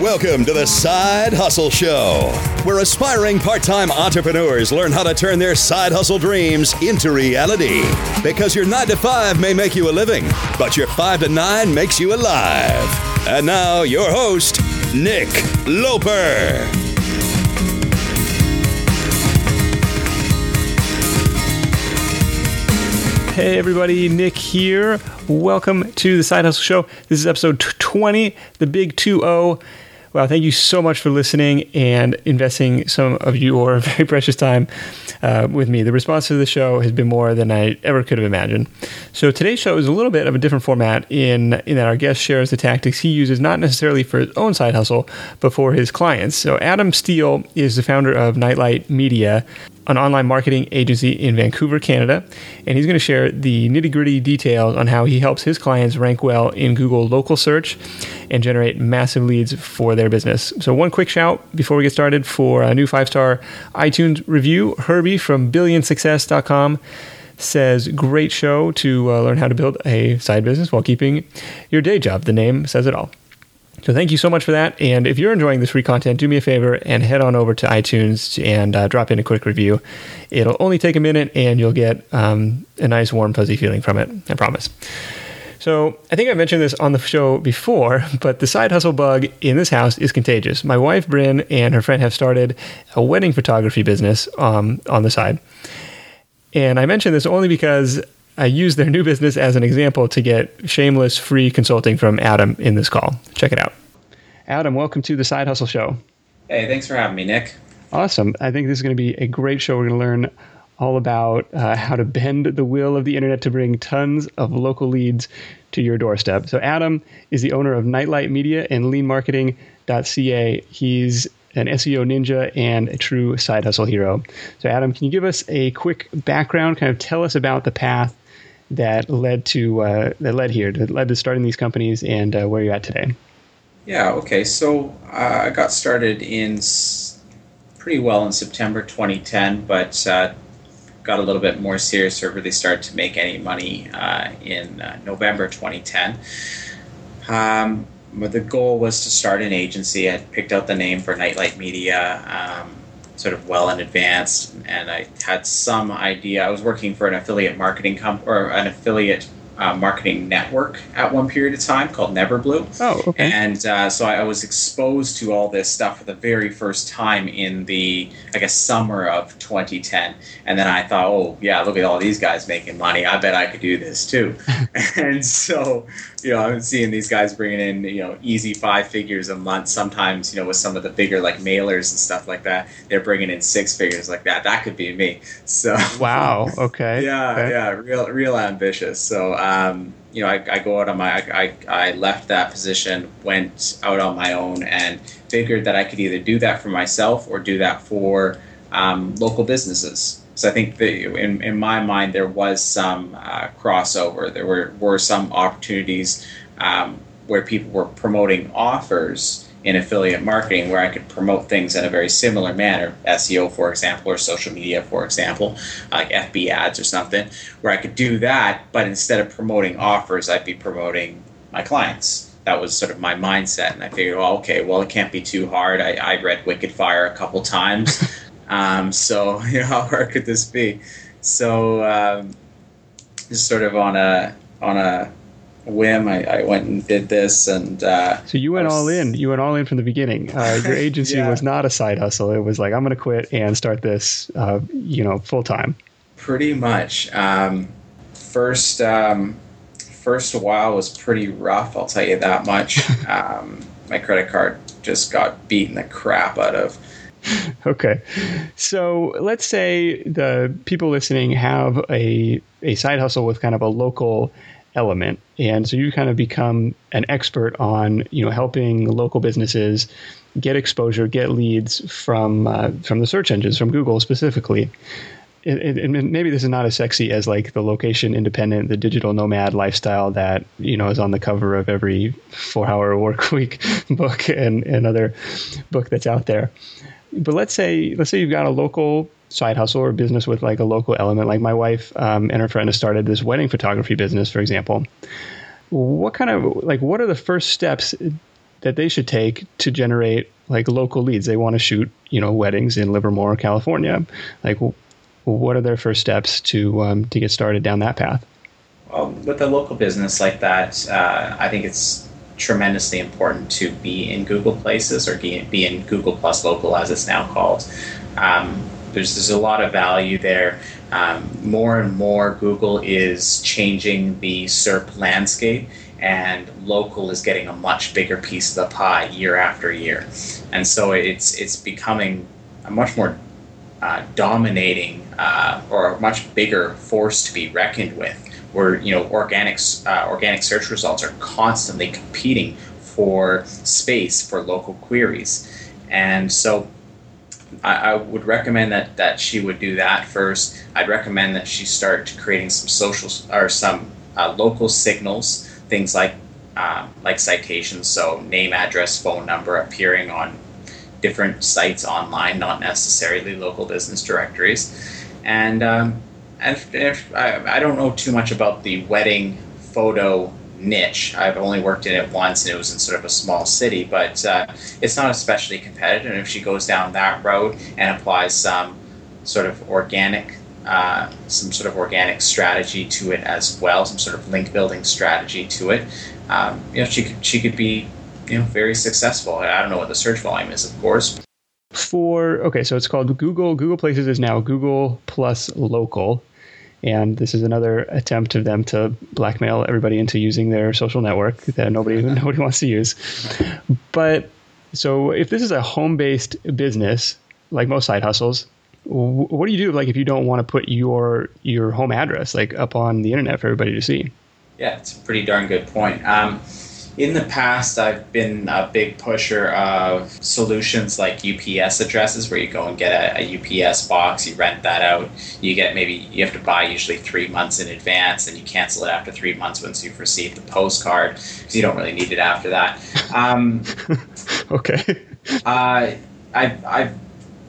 Welcome to the Side Hustle Show, where aspiring part time entrepreneurs learn how to turn their side hustle dreams into reality. Because your 9 to 5 may make you a living, but your 5 to 9 makes you alive. And now, your host, Nick Loper. Hey everybody, Nick here. Welcome to the Side Hustle Show. This is episode 20, the big 2 0. Wow, thank you so much for listening and investing some of your very precious time uh, with me. The response to the show has been more than I ever could have imagined. So today's show is a little bit of a different format in, in that our guest shares the tactics he uses not necessarily for his own side hustle, but for his clients. So Adam Steele is the founder of Nightlight Media, an online marketing agency in Vancouver, Canada, and he's going to share the nitty gritty details on how he helps his clients rank well in Google local search and generate massive leads for their business. So, one quick shout before we get started for a new five star iTunes review Herbie from billionsuccess.com says, Great show to uh, learn how to build a side business while keeping your day job. The name says it all. So thank you so much for that. And if you're enjoying this free content, do me a favor and head on over to iTunes and uh, drop in a quick review. It'll only take a minute, and you'll get um, a nice, warm, fuzzy feeling from it. I promise. So I think I mentioned this on the show before, but the side hustle bug in this house is contagious. My wife Bryn and her friend have started a wedding photography business um, on the side, and I mention this only because I use their new business as an example to get shameless free consulting from Adam in this call. Check it out. Adam, welcome to the Side Hustle Show. Hey, thanks for having me, Nick. Awesome. I think this is going to be a great show. We're going to learn all about uh, how to bend the wheel of the internet to bring tons of local leads to your doorstep. So, Adam is the owner of Nightlight Media and leanmarketing.ca. He's an SEO ninja and a true side hustle hero. So, Adam, can you give us a quick background? Kind of tell us about the path that led to uh, that led here, that led to starting these companies, and uh, where you're at today. Yeah. Okay. So uh, I got started in s- pretty well in September 2010, but uh, got a little bit more serious or really started to make any money uh, in uh, November 2010. Um, but the goal was to start an agency. I picked out the name for Nightlight Media. Um, sort of well in advance, and I had some idea. I was working for an affiliate marketing comp or an affiliate uh, marketing network at one period of time called Neverblue. Oh, okay. And uh, so I, was exposed to all this stuff for the very first time in the, I guess, summer of 2010. And then I thought, oh, yeah, look at all these guys making money. I bet I could do this too. and so, you know, I'm seeing these guys bringing in, you know, easy five figures a month. Sometimes, you know, with some of the bigger like mailers and stuff like that, they're bringing in six figures like that. That could be me. So, wow. Okay. yeah, okay. yeah, real, real ambitious. So, um, you know, I, I go out on my, I, I left that position, went out on my own, and figured that I could either do that for myself or do that for um, local businesses. So I think that in, in my mind there was some uh, crossover. There were were some opportunities um, where people were promoting offers in affiliate marketing where I could promote things in a very similar manner, SEO, for example, or social media, for example, like FB ads or something, where I could do that, but instead of promoting offers, I'd be promoting my clients. That was sort of my mindset, and I figured, well, okay, well, it can't be too hard. I, I read Wicked Fire a couple times, um, so you know, how hard could this be? So, um, just sort of on a on a whim, I, I went and did this, and uh, So you went was- all in. You went all in from the beginning. Uh, your agency Yeah. was not a side hustle. It was like I'm going to quit and start this, uh, you know, full time. Pretty much. Um, first, um, first while was pretty rough. I'll tell you that much. um, my credit card just got beaten the crap out of. Okay. So let's say the people listening have a a side hustle with kind of a local element, and so you kind of become an expert on you know helping local businesses get exposure, get leads from uh, from the search engines, from Google specifically. And and maybe this is not as sexy as like the location independent, the digital nomad lifestyle that you know is on the cover of every four-hour work week book and another book that's out there but let's say let's say you've got a local side hustle or business with like a local element like my wife um, and her friend have started this wedding photography business for example what kind of like what are the first steps that they should take to generate like local leads? They want to shoot, you know, weddings in Livermore, California. Like, what are their first steps to um, to get started down that path? Well, with a local business like that, uh, I think it's tremendously important to be in Google Places or be in Google Plus Local, as it's now called. Um, there's there's a lot of value there. Um, more and more, Google is changing the SERP landscape, and local is getting a much bigger piece of the pie year after year, and so it's it's becoming a much more uh, dominating uh, or a much bigger force to be reckoned with. Where you know organic uh, organic search results are constantly competing for space for local queries, and so I, I, would recommend that that she would do that first. I'd recommend that she start creating some social or some uh, local signals, things like um, like citations, so name, address, phone number appearing on different sites online, not necessarily local business directories, and um, and if, if I, I don't know too much about the wedding photo niche. I've only worked in it once, and it was in sort of a small city, but uh, it's not especially competitive. And if she goes down that road and applies some sort of organic, uh, some sort of organic strategy to it as well, some sort of link building strategy to it, um, you know, she could she could be you know very successful. I don't know what the search volume is, of course. For okay, so it's called Google. Google Places is now Google Plus Local and this is another attempt of them to blackmail everybody into using their social network that nobody nobody wants to use. But so if this is a home-based business, like most side hustles, what do you do like if you don't want to put your your home address like up on the internet for everybody to see? Yeah, it's a pretty darn good point. Um, in the past, I've been a big pusher of solutions like UPS addresses, where you go and get a, a, UPS box, you rent that out. You get maybe you have to buy usually three months in advance, and you cancel it after three months once you've received the postcard because you don't really need it after that. Um, okay. uh, I've, I've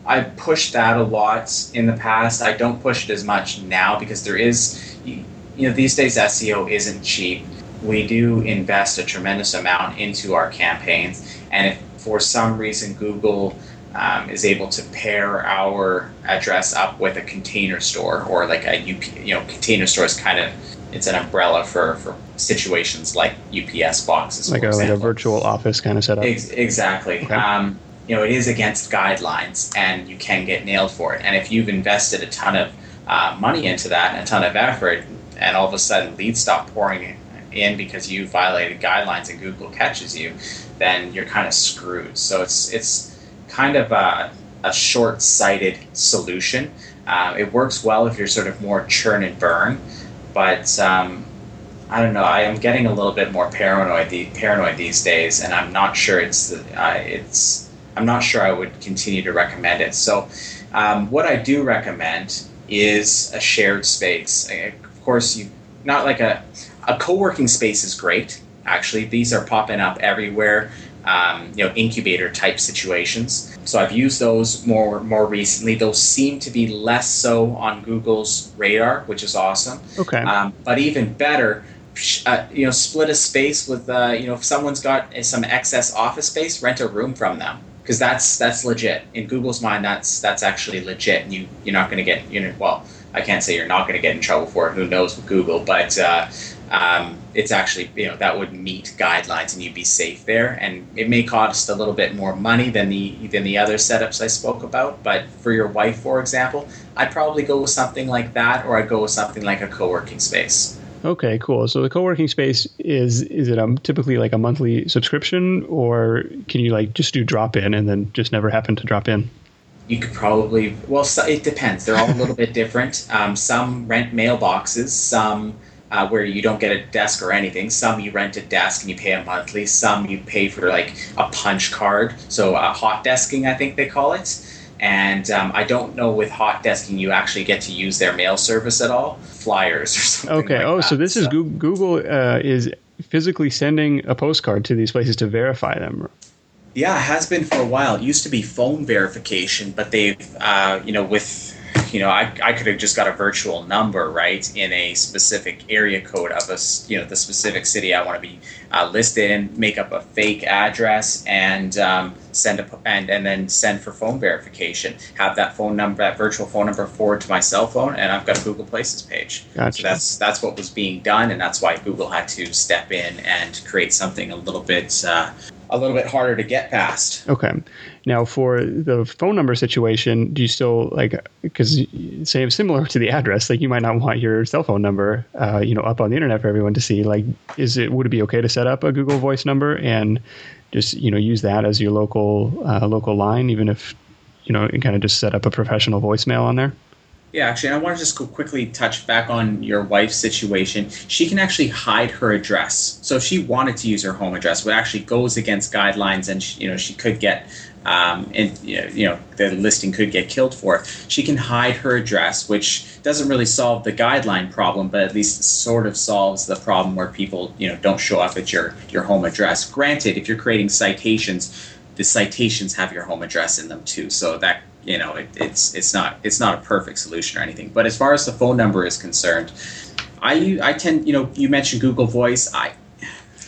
i pushed that a lot in the past. I don't push it as much now because there is, you know, these days SEO isn't cheap we do invest a tremendous amount into our campaigns. And if for some reason Google um, is able to pair our address up with a container store or like a UP, you know, container store is kind of it's an umbrella for, for situations like UPS boxes, like a, like a virtual office kind of setup. Ex- exactly. Okay. Um, you know, it is against guidelines, and you can get nailed for it. And if you've invested a ton of uh, money into that and a ton of effort, and all of a sudden leads stop pouring in because you violated guidelines and Google catches you, then you're kind of screwed. So it's it's kind of a, a short-sighted solution. Uh, it works well if you're sort of more churn and burn, but um, I don't know. I am getting a little bit more paranoid the, paranoid these days, and I'm not sure it's uh, it's I'm not sure I would continue to recommend it. So um, what I do recommend is a shared space. Of course, you not like a a co-working space is great. Actually, these are popping up everywhere. Um, you know, incubator type situations. So I've used those more more recently. Those seem to be less so on Google's radar, which is awesome. Okay. Um, but even better, uh, you know, split a space with uh, you know if someone's got some excess office space, rent a room from them because that's that's legit in Google's mind. That's that's actually legit. And you you're not going to get you know well. I can't say you're not going to get in trouble for it. Who knows with Google? But uh, um, it's actually you know that would meet guidelines and you'd be safe there. And it may cost a little bit more money than the than the other setups i spoke about. But for your wife for example i'd probably go with something like that or i'd go with something like a co-working space. Okay cool. So the co-working space is is it a, typically like a monthly subscription or can you like just do drop in and then just never happen to drop in? You could probably well it depends. They're all a little bit different. Um, some rent mailboxes some uh, where you don't get a desk or anything. Some you rent a desk and you pay a monthly. Some you pay for like a punch card, so uh, hot desking, I think they call it. And um, I don't know with hot desking you actually get to use their mail service at all, flyers or something. Okay. Like oh, that. so this so. is Google uh, is physically sending a postcard to these places to verify them. Yeah, it has been for a while. It used to be phone verification, but they've, uh, you know, with you know, I, I could have just got a virtual number, right, in a specific area code of a, you know, the specific city I want to be uh, listed in, make up a fake address, and um, send a and and then send for phone verification. Have that phone number, that virtual phone number, forward to my cell phone, and I've got a Google Places page. Gotcha. So that's that's what was being done, and that's why Google had to step in and create something a little bit. Uh, a little bit harder to get past. Okay. Now, for the phone number situation, do you still like because say similar to the address, like you might not want your cell phone number, uh, you know, up on the internet for everyone to see. Like, is it would it be okay to set up a Google Voice number and just you know use that as your local uh, local line, even if you know, and kind of just set up a professional voicemail on there? Yeah, actually, I want to just quickly touch back on your wife's situation. She can actually hide her address. So if she wanted to use her home address, what actually goes against guidelines, and she, you know she could get, um, and you know the listing could get killed for. it. She can hide her address, which doesn't really solve the guideline problem, but at least sort of solves the problem where people you know don't show up at your your home address. Granted, if you're creating citations, the citations have your home address in them too, so that you know it, it's it's not it's not a perfect solution or anything but as far as the phone number is concerned i i tend you know you mentioned google voice i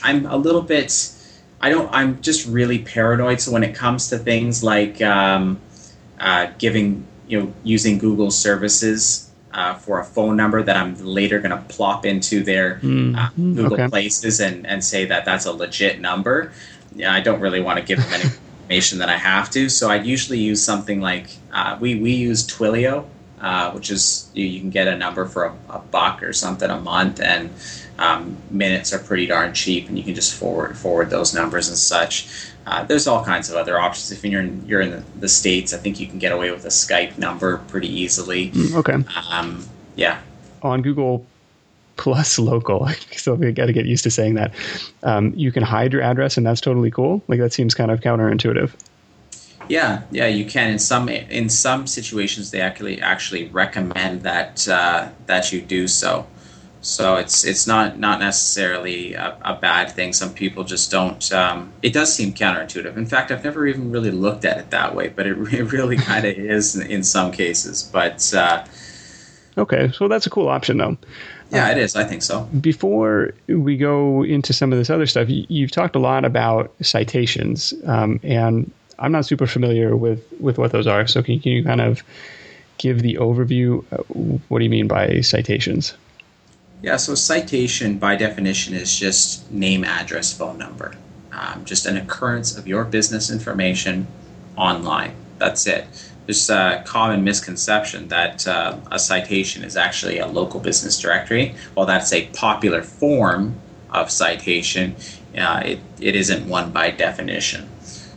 i'm a little bit i don't i'm just really paranoid so when it comes to things like um, uh, giving you know using google services uh, for a phone number that I'm later going to plop into their Mm, uh, Google okay. Places and, and say that that's a legit number. Yeah, I don't really want to give them any information that I have to. So I'd usually use something like uh, we we use Twilio, uh, which is you, you can get a number for a, a buck or something a month, and um, minutes are pretty darn cheap, and you can just forward forward those numbers and such. Uh, there's all kinds of other options. If you're in you're in the, the states, I think you can get away with a Skype number pretty easily. Mm, Okay. Um, yeah, on Google Plus Local, so we got to get used to saying that. Um, you can hide your address, and that's totally cool. Like that seems kind of counterintuitive. Yeah, yeah, you can. In some in some situations, they actually actually recommend that uh, that you do so. So it's it's not not necessarily a, a bad thing. Some people just don't. Um, it does seem counterintuitive. In fact, I've never even really looked at it that way, but it, it really kind of is in, in some cases. But uh, Okay, so that's a cool option though. Yeah, it is. I think so. Before we go into some of this other stuff, you, you've talked a lot about citations, um, and I'm not super familiar with with what those are. So can, can you kind of give the overview? Uh, What do you mean by citations? Yeah, so citation by definition is just name, address, phone number. Um, just an occurrence of your business information online. That's it. There's a common misconception that uh, a citation is actually a local business directory. While that's a popular form of citation, uh, it, it isn't one by definition.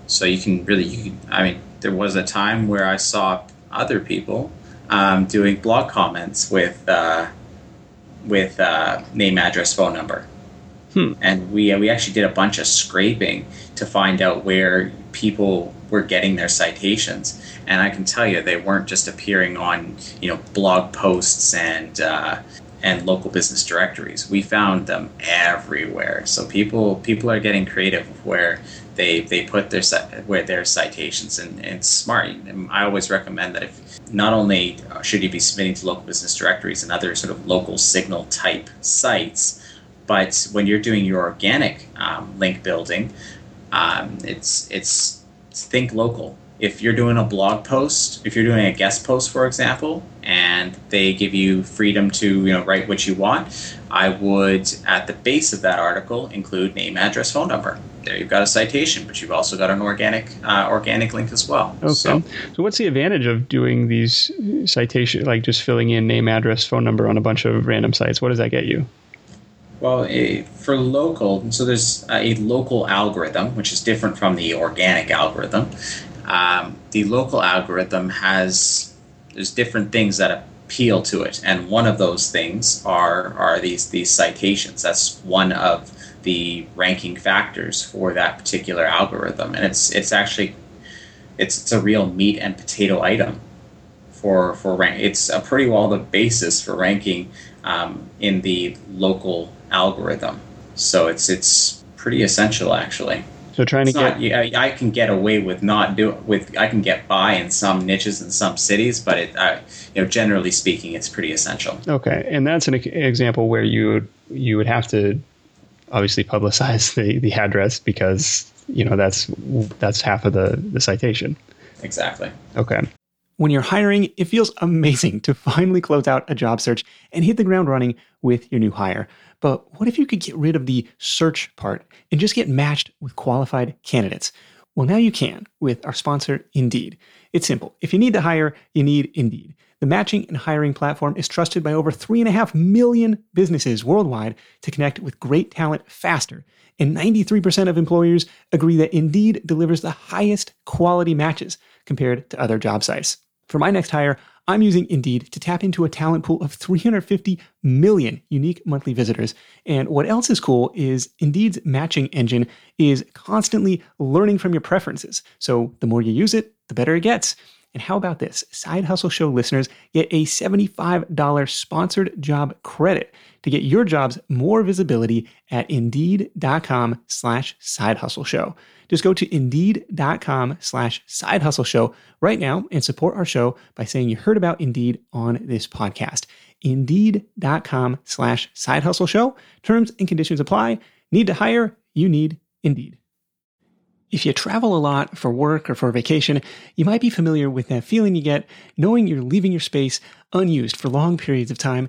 So you can really, you can, I mean, there was a time where I saw other people um, doing blog comments with uh, with uh, name, address, phone number. Hmm. And we we actually did a bunch of scraping to find out where people were getting their citations. And I can tell you, they weren't just appearing on you know blog posts and uh, and local business directories. We found them everywhere. So people people are getting creative where they they put their where their citations and, and smart. And I always recommend that if not only should you be submitting to local business directories and other sort of local signal type sites, but when you're doing your organic um, link building, um, it's it's think local. If you're doing a blog post, if you're doing a guest post, for example, and they give you freedom to you know write what you want, I would at the base of that article include name, address, phone number. There you've got a citation, but you've also got an organic uh, organic link as well. Okay. So, So, what's the advantage of doing these citation, like just filling in name, address, phone number on a bunch of random sites? What does that get you? Well, for local, so there's a local algorithm, which is different from the organic algorithm. Um, the local algorithm has there's different things that appeal to it, and one of those things are are these these citations. That's one of the ranking factors for that particular algorithm, and it's it's actually it's, it's a real meat and potato item for for rank. It's pretty well the basis for ranking um, in the local algorithm. So it's it's pretty essential actually. So trying it's to not, get yeah, I can get away with not do with I can get by in some niches in some cities, but it, uh, you know, generally speaking, it's pretty essential. okay, and that's an, example where you would, you would have to obviously publicize the the address because you know that's that's half of the the citation. Exactly. Okay. When you're hiring, it feels amazing to finally close out a job search and hit the ground running with your new hire. But what if you could get rid of the search part and just get matched with qualified candidates? Well, now you can with our sponsor, Indeed. It's simple. If you need to hire, you need Indeed. The matching and hiring platform is trusted by over 3.5 million businesses worldwide to connect with great talent faster. And 93% of employers agree that Indeed delivers the highest quality matches compared to other job sites. For my next hire, I'm using Indeed to tap into a talent pool of 350 million unique monthly visitors. And what else is cool is Indeed's matching engine is constantly learning from your preferences. So the more you use it, the better it gets. And how about this? Side Hustle Show listeners get a $75 sponsored job credit to get your jobs more visibility at indeed.com slash side hustle show. Just go to indeed.com slash side hustle show right now and support our show by saying you heard about Indeed on this podcast. Indeed.com slash side hustle show. Terms and conditions apply. Need to hire? You need Indeed. If you travel a lot for work or for vacation, you might be familiar with that feeling you get knowing you're leaving your space unused for long periods of time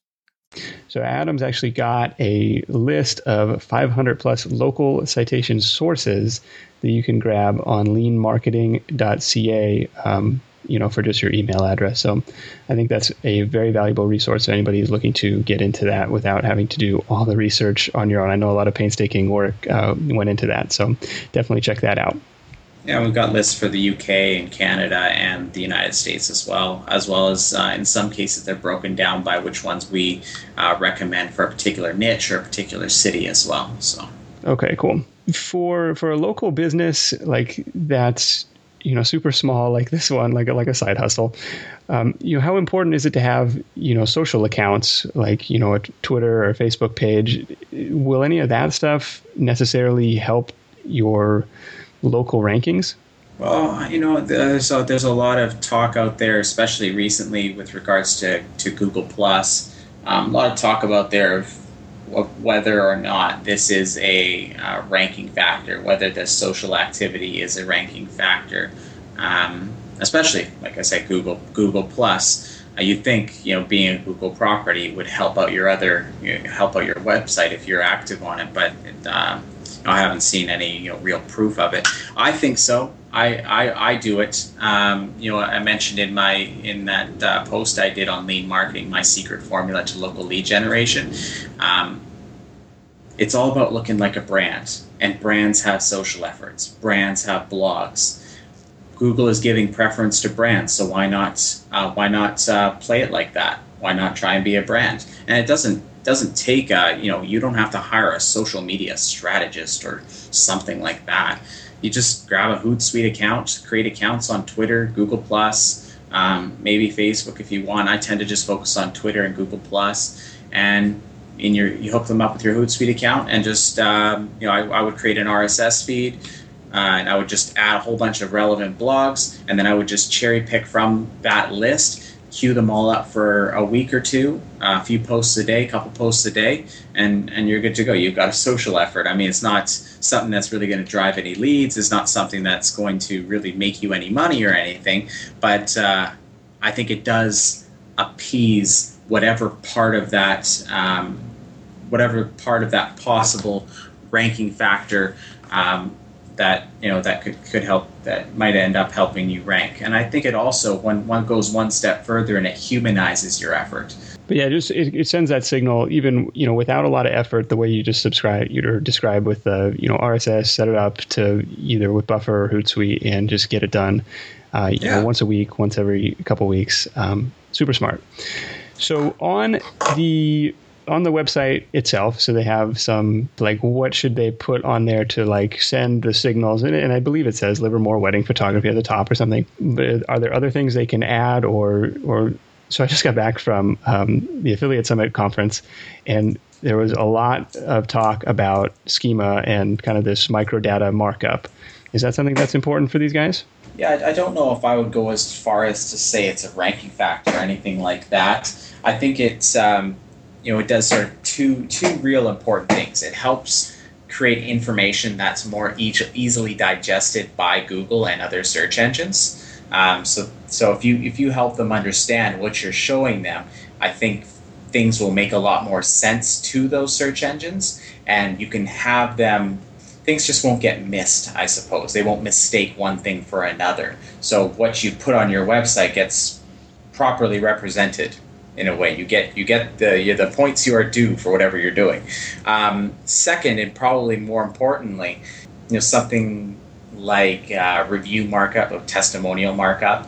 So Adam's actually got a list of 500 plus local citation sources that you can grab on leanmarketing.ca, um, you know, for just your email address. So I think that's a very valuable resource if anybody is looking to get into that without having to do all the research on your own. I know a lot of painstaking work uh, went into that, so definitely check that out. Yeah, we've got lists for the UK and Canada and the United States as well, as well as uh, in some cases they're broken down by which ones we uh, recommend for a particular niche or a particular city as well. So okay, cool. For for a local business like that's you know super small like this one, like a, like a side hustle, um, you know how important is it to have you know social accounts like you know a Twitter or Facebook page? Will any of that stuff necessarily help your local rankings? Well, you know, there's a, there's a lot of talk out there, especially recently with regards to, to Google Plus. Um, a lot of talk about there of, whether or not this is a uh, ranking factor, whether the social activity is a ranking factor. Um, especially, like I said, Google Google Plus. Uh, you'd think, you know, being a Google property would help out your other, you know, help out your website if you're active on it, but it, um, I haven't seen any you know real proof of it. I think so. I I, I do it. Um, you know, I mentioned in my in that uh, post I did on lean marketing my secret formula to local lead generation. Um, it's all about looking like a brand, and brands have social efforts. Brands have blogs. Google is giving preference to brands, so why not uh, why not uh, play it like that? Why not try and be a brand? And it doesn't doesn't take a you know you don't have to hire a social media strategist or something like that. You just grab a hootsuite account create accounts on twitter google plus um, maybe facebook if you want. I tend to just focus on twitter and google plus and in your you hook them up with your hootsuite account and just um, you know I, I, would create an rss feed uh, and i would just add a whole bunch of relevant blogs and then i would just cherry pick from that list queue them all up for a week or two, uh, a few posts a day, a couple posts a day, and and you're good to go. You've got a social effort. I mean, it's not something that's really going to drive any leads. It's not something that's going to really make you any money or anything. But uh, I think it does appease whatever part of that, um, whatever part of that possible ranking factor um, that you know that could, could help that might end up helping you rank. And I think it also when one goes one step further and it humanizes your effort. But yeah, just it, it, sends that signal even you know without a lot of effort. The way you just subscribe or describe with the you know RSS, set it up to either with Buffer or Hootsuite and just get it done. Uh, you yeah. know, once a week, once every couple weeks. Um, super smart. So on the on the website itself, so they have some like what should they put on there to like send the signals, and, and I believe it says Livermore wedding photography at the top or something. But are there other things they can add or or? So I just got back from um, the affiliate summit conference, and there was a lot of talk about schema and kind of this microdata markup. Is that something that's important for these guys? Yeah, I don't know if I would go as far as to say it's a ranking factor or anything like that. I think it's um, you know it does sort of two two real important things. It helps create information that's more each, easily digested by Google and other search engines. Um, so so if you if you help them understand what you're showing them, I think things will make a lot more sense to those search engines, and you can have them things just won't get missed, I suppose. They won't mistake one thing for another. So what you put on your website gets properly represented in a way. You get you get the the points you are due for whatever you're doing. Um, second, and probably more importantly, you know something like uh, review markup of testimonial markup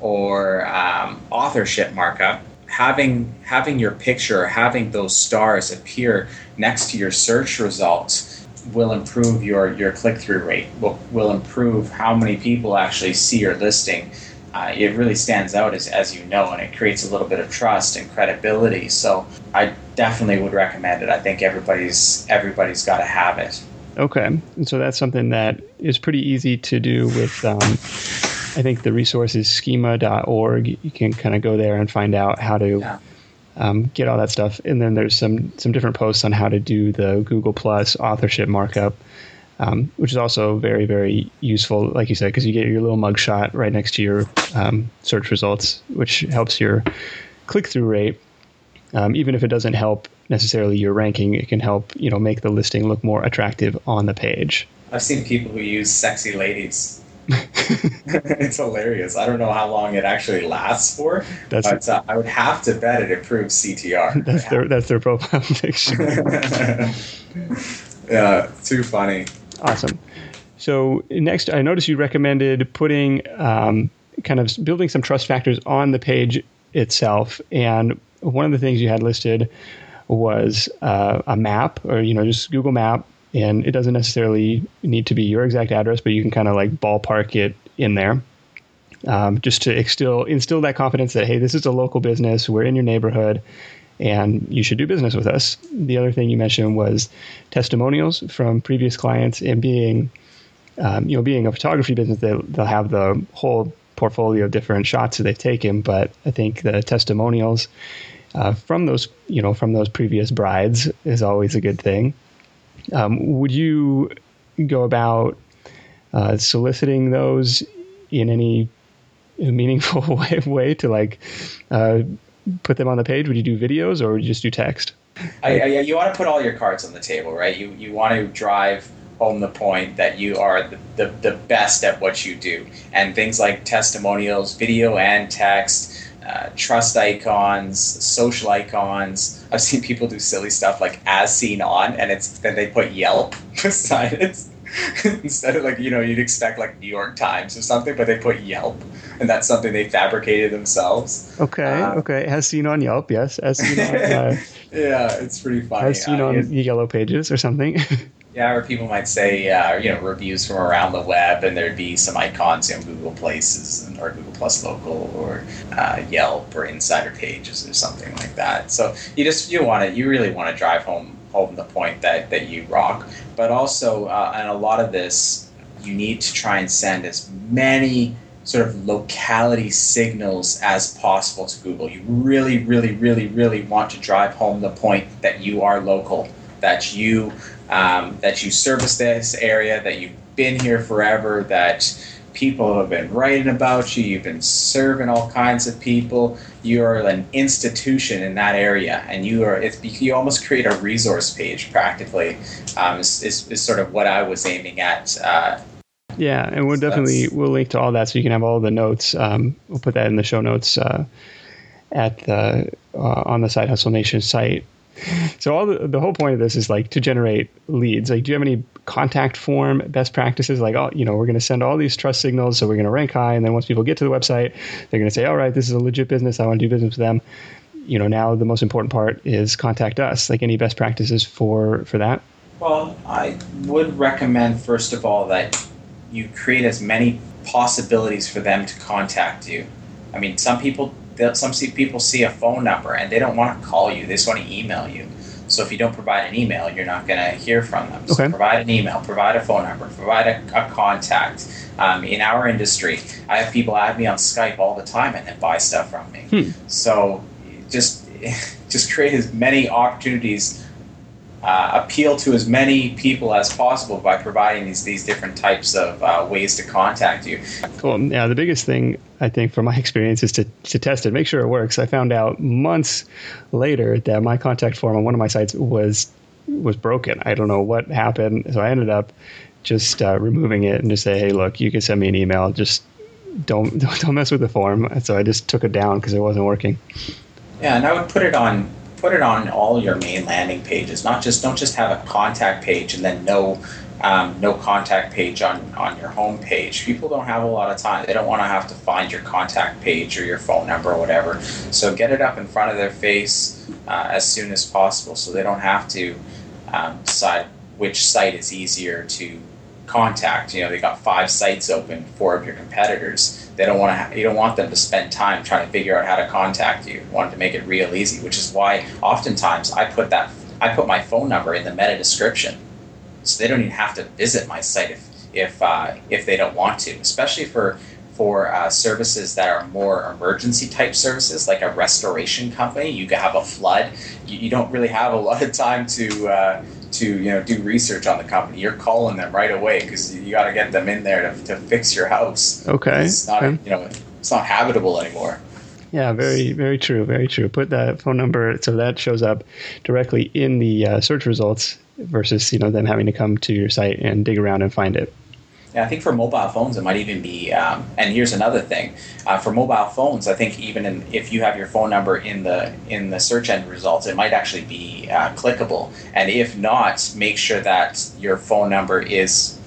or um, authorship markup. Having having your picture, having those stars appear next to your search results will improve your, your click through rate, will, will improve how many people actually see your listing. Uh, it really stands out as, as you know, and it creates a little bit of trust and credibility. So I definitely would recommend it. I think everybody's everybody's got to have it. Okay, and so that's something that is pretty easy to do with. Um, I think the resource is schema.org. You can kind of go there and find out how to yeah um, get all that stuff. And then there's some some different posts on how to do the Google Plus authorship markup, um, which is also very very useful, like you said, because you get your little mugshot right next to your um, search results, which helps your click through rate. Um, even if it doesn't help necessarily your ranking, it can help you know make the listing look more attractive on the page. I've seen people who use sexy ladies it's hilarious. I don't know how long it actually lasts for, that's but uh, I would have to bet it improves CTR. That's yeah. their that's their profile picture. yeah, too funny. Awesome. So next, I noticed you recommended putting um, kind of building some trust factors on the page itself, and one of the things you had listed was uh, a map, or you know, just Google Map and it doesn't necessarily need to be your exact address, but you can kind of like ballpark it in there. Um, just to instill instill that confidence that hey, this is a local business, we're in your neighborhood, and you should do business with us. The other thing you mentioned was testimonials from previous clients, and being um, you know being a photography business, they'll, they'll have the whole portfolio of different shots that they've taken, but I think the testimonials uh, from those you know from those previous brides is always a good thing. Um, would you go about uh, soliciting those in any meaningful way, way to like uh, put them on the page? Would you do videos or would you just do text? I, I, you want to put all your cards on the table, right? You you want to drive home the point that you are the, the, the best at what you do, and things like testimonials, video and text uh, trust icons, social icons. I've seen people do silly stuff like as seen on, and it's then they put Yelp beside it instead of like you know you'd expect like New York Times or something, but they put Yelp, and that's something they fabricated themselves. Okay, um, okay, as seen on Yelp, yes, as seen on. Uh, yeah, it's pretty funny. As seen uh, on Yellow Pages or something. Yeah, or people might say, uh, you know, reviews from around the web, and there'd be some icons in Google Places or Google Plus Local or uh, Yelp or Insider Pages or something like that. So you just you want to you really want to drive home home the point that that you rock, but also uh, and a lot of this you need to try and send as many sort of locality signals as possible to Google. You really, really, really, really want to drive home the point that you are local, that you um, that you service this area, that you've been here forever, that people have been writing about you. You've been serving all kinds of people. You are an institution in that area, and you are. It's you almost create a resource page practically. Um, is, is, is, sort of what I was aiming at. Uh, yeah, and we'll so definitely we'll link to all that so you can have all the notes. Um, we'll put that in the show notes uh, at the uh, on the Side Hustle Nation site so all the, the whole point of this is like to generate leads. Like, do you have any contact form best practices? Like, oh, you know, we're going to send all these trust signals, so we're going to rank high, and then once people get to the website, they're going to say, all right, this is a legit business. I want to do business with them. You know, now the most important part is contact us. Like, any best practices for for that? Well, I would recommend first of all that you create as many possibilities for them to contact you. I mean, some people some people see a phone number and they don't want to call you; they just want to email you. So if you don't provide an email, you're not going to hear from them. So okay. provide an email, provide a phone number, provide a, a contact. Um, in our industry, I have people add me on Skype all the time and then buy stuff from me. Hmm. So just just create as many opportunities uh, appeal to as many people as possible by providing these these different types of uh, ways to contact you. Cool. Yeah, the biggest thing I think from my experience is to, to test it, make sure it works. I found out months later that my contact form on one of my sites was was broken. I don't know what happened, so I ended up just uh, removing it and just say, hey, look, you can send me an email. Just don't don't mess with the form. So I just took it down because it wasn't working. Yeah, and I would put it on put it on all your main landing pages. Not just don't just have a contact page and then no um, no contact page on on your home page. People don't have a lot of time. They don't want to have to find your contact page or your phone number or whatever. So get it up in front of their face uh, as soon as possible, so they don't have to um, decide which site is easier to contact. You know, they got five sites open, four of your competitors they don't want to. Ha- you don't want them to spend time trying to figure out how to contact you. you. Want to make it real easy, which is why oftentimes I put that I put my phone number in the meta description, so they don't even have to visit my site if if uh, if they don't want to. Especially for for uh, services that are more emergency type services, like a restoration company, you have a flood. You, you don't really have a lot of time to uh, to you know do research on the company. You're calling them right away because you got to get them in there to, to fix your house. Okay. It's not okay. you know it's not habitable anymore. Yeah, very very true, very true. Put that phone number so that shows up directly in the uh, search results versus you know them having to come to your site and dig around and find it. Yeah, I think for mobile phones, it might even be. Um, and here's another thing: uh, for mobile phones, I think even in, if you have your phone number in the in the search end results, it might actually be uh, clickable. And if not, make sure that your phone number is,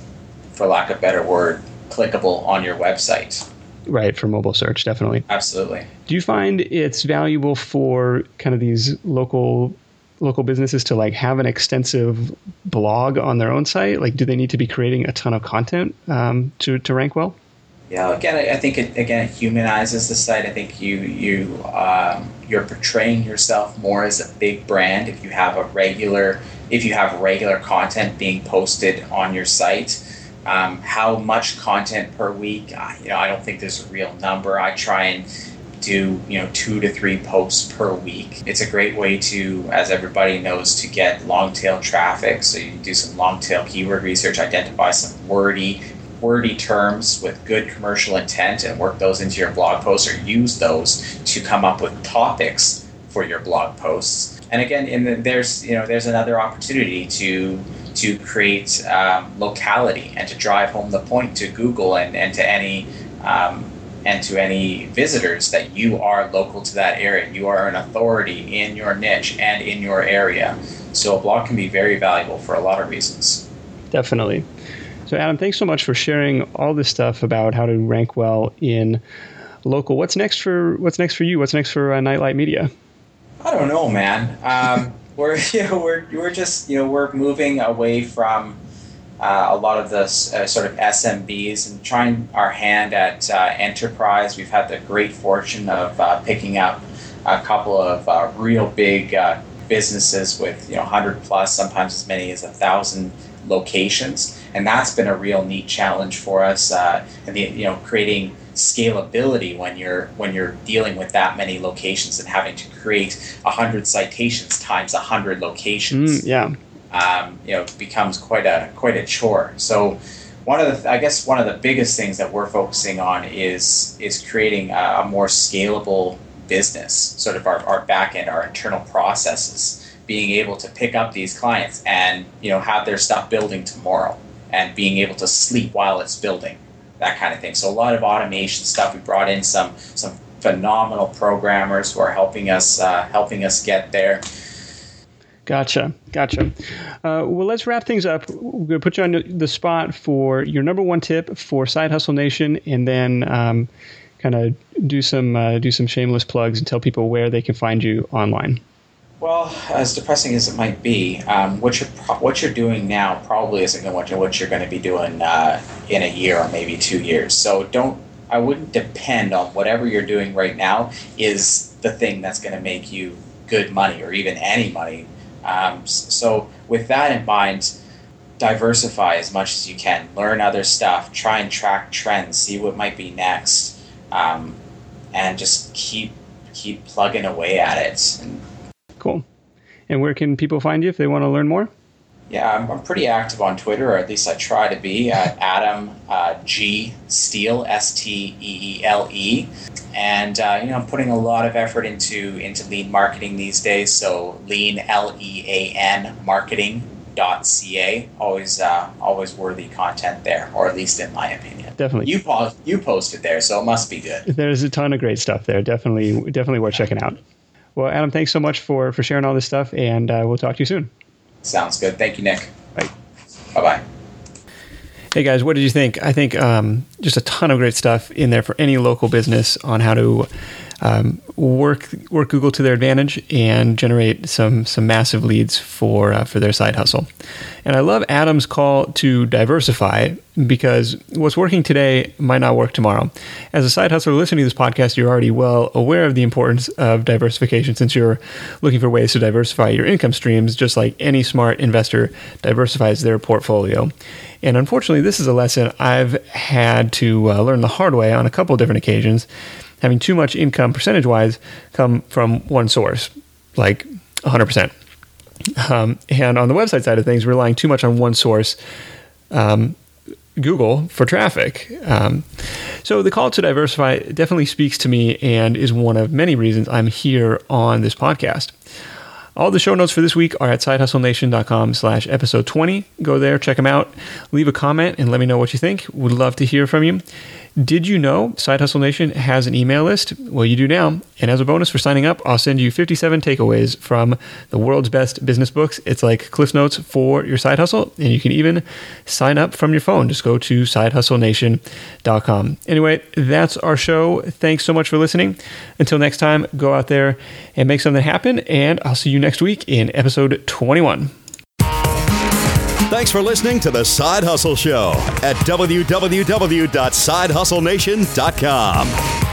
for lack of a better word, clickable on your website. Right for mobile search, definitely. Absolutely. Do you find it's valuable for kind of these local local businesses to like have an extensive blog on their own site? Like, do they need to be creating a ton of content um, to to rank well? Yeah, again, I think it again it humanizes the site. I think you you um, you're portraying yourself more as a big brand if you have a regular if you have regular content being posted on your site. Um, how much content per week? Uh, you know, I don't think there's a real number. I try and do you know two to three posts per week. It's a great way to, as everybody knows, to get long tail traffic. So you do some long tail keyword research, identify some wordy wordy terms with good commercial intent, and work those into your blog posts or use those to come up with topics for your blog posts. And again, in the, there's you know there's another opportunity to to create um, locality and to drive home the point to Google and, and to any um, and to any visitors that you are local to that area. You are an authority in your niche and in your area. So a blog can be very valuable for a lot of reasons. Definitely. So Adam, thanks so much for sharing all this stuff about how to rank well in local. What's next for What's next for you? What's next for uh, Nightlight Media? I don't know, man. Um, we're you know we're we're just you know we're moving away from uh, a lot of the uh, sort of SMBs and trying our hand at uh, enterprise. We've had the great fortune of uh, picking up a couple of uh, real big businesses with you know 100 plus, sometimes as many as a thousand locations, and that's been a real neat challenge for us. and the, you know creating scalability when you're when you're dealing with that many locations and having to create 100 citations times 100 locations mm, yeah um, you know becomes quite a quite a chore. So one of the I guess one of the biggest things that we're focusing on is is creating a, a more scalable business, sort of our, our back end, our internal processes, being able to pick up these clients and you know have their stuff building tomorrow and being able to sleep while it's building, that kind of thing. So a lot of automation stuff. We brought in some some phenomenal programmers who are helping us uh, helping us get there. Gotcha, gotcha. Uh, well, let's wrap things up. We're to put you on the spot for your number one tip for Side Hustle Nation, and then um, kind of do some uh, do some shameless plugs and tell people where they can find you online. Well, as depressing as it might be, um, what you're pro- what you're doing now probably isn't going to what you're going to be doing uh, in a year or maybe two years. So don't. I wouldn't depend on whatever you're doing right now is the thing that's going to make you good money or even any money um, so, with that in mind, diversify as much as you can. Learn other stuff. Try and track trends. See what might be next, um, and just keep keep plugging away at it. And, cool. And where can people find you if they want to learn more? Yeah, I'm, I'm pretty active on Twitter, or at least I try to be. At Adam uh, G Steele S T E E L E, and uh, you know I'm putting a lot of effort into into lean marketing these days. So lean L E A N marketing dot ca always uh, always worthy content there or at least in my opinion definitely you po- you posted there so it must be good there's a ton of great stuff there definitely definitely worth checking out well adam thanks so much for for sharing all this stuff and uh, we'll talk to you soon Sounds good. Thank you, Nick. Bye. Bye bye. Hey guys, what did you think? I think um, just a ton of great stuff in there for any local business on how to um, work work Google to their advantage and generate some some massive leads for uh, for their side hustle. And I love Adam's call to diversify because what's working today might not work tomorrow. As a side hustler listening to this podcast, you're already well aware of the importance of diversification since you're looking for ways to diversify your income streams, just like any smart investor diversifies their portfolio. And unfortunately, this is a lesson I've had to uh, learn the hard way on a couple different occasions having too much income percentage wise come from one source, like 100%. Um, and on the website side of things, relying too much on one source, um, Google, for traffic. Um, so the call to diversify definitely speaks to me and is one of many reasons I'm here on this podcast. All the show notes for this week are at sidehustlenation.com slash episode 20. Go there, check them out, leave a comment, and let me know what you think. Would love to hear from you. Did you know Side Hustle Nation has an email list? Well, you do now. And as a bonus for signing up, I'll send you 57 takeaways from the world's best business books. It's like Cliff Notes for your side hustle. And you can even sign up from your phone. Just go to sidehustlenation.com. Anyway, that's our show. Thanks so much for listening. Until next time, go out there and make something happen. And I'll see you next week in episode 21. Thanks for listening to The Side Hustle Show at www.sidehustlenation.com.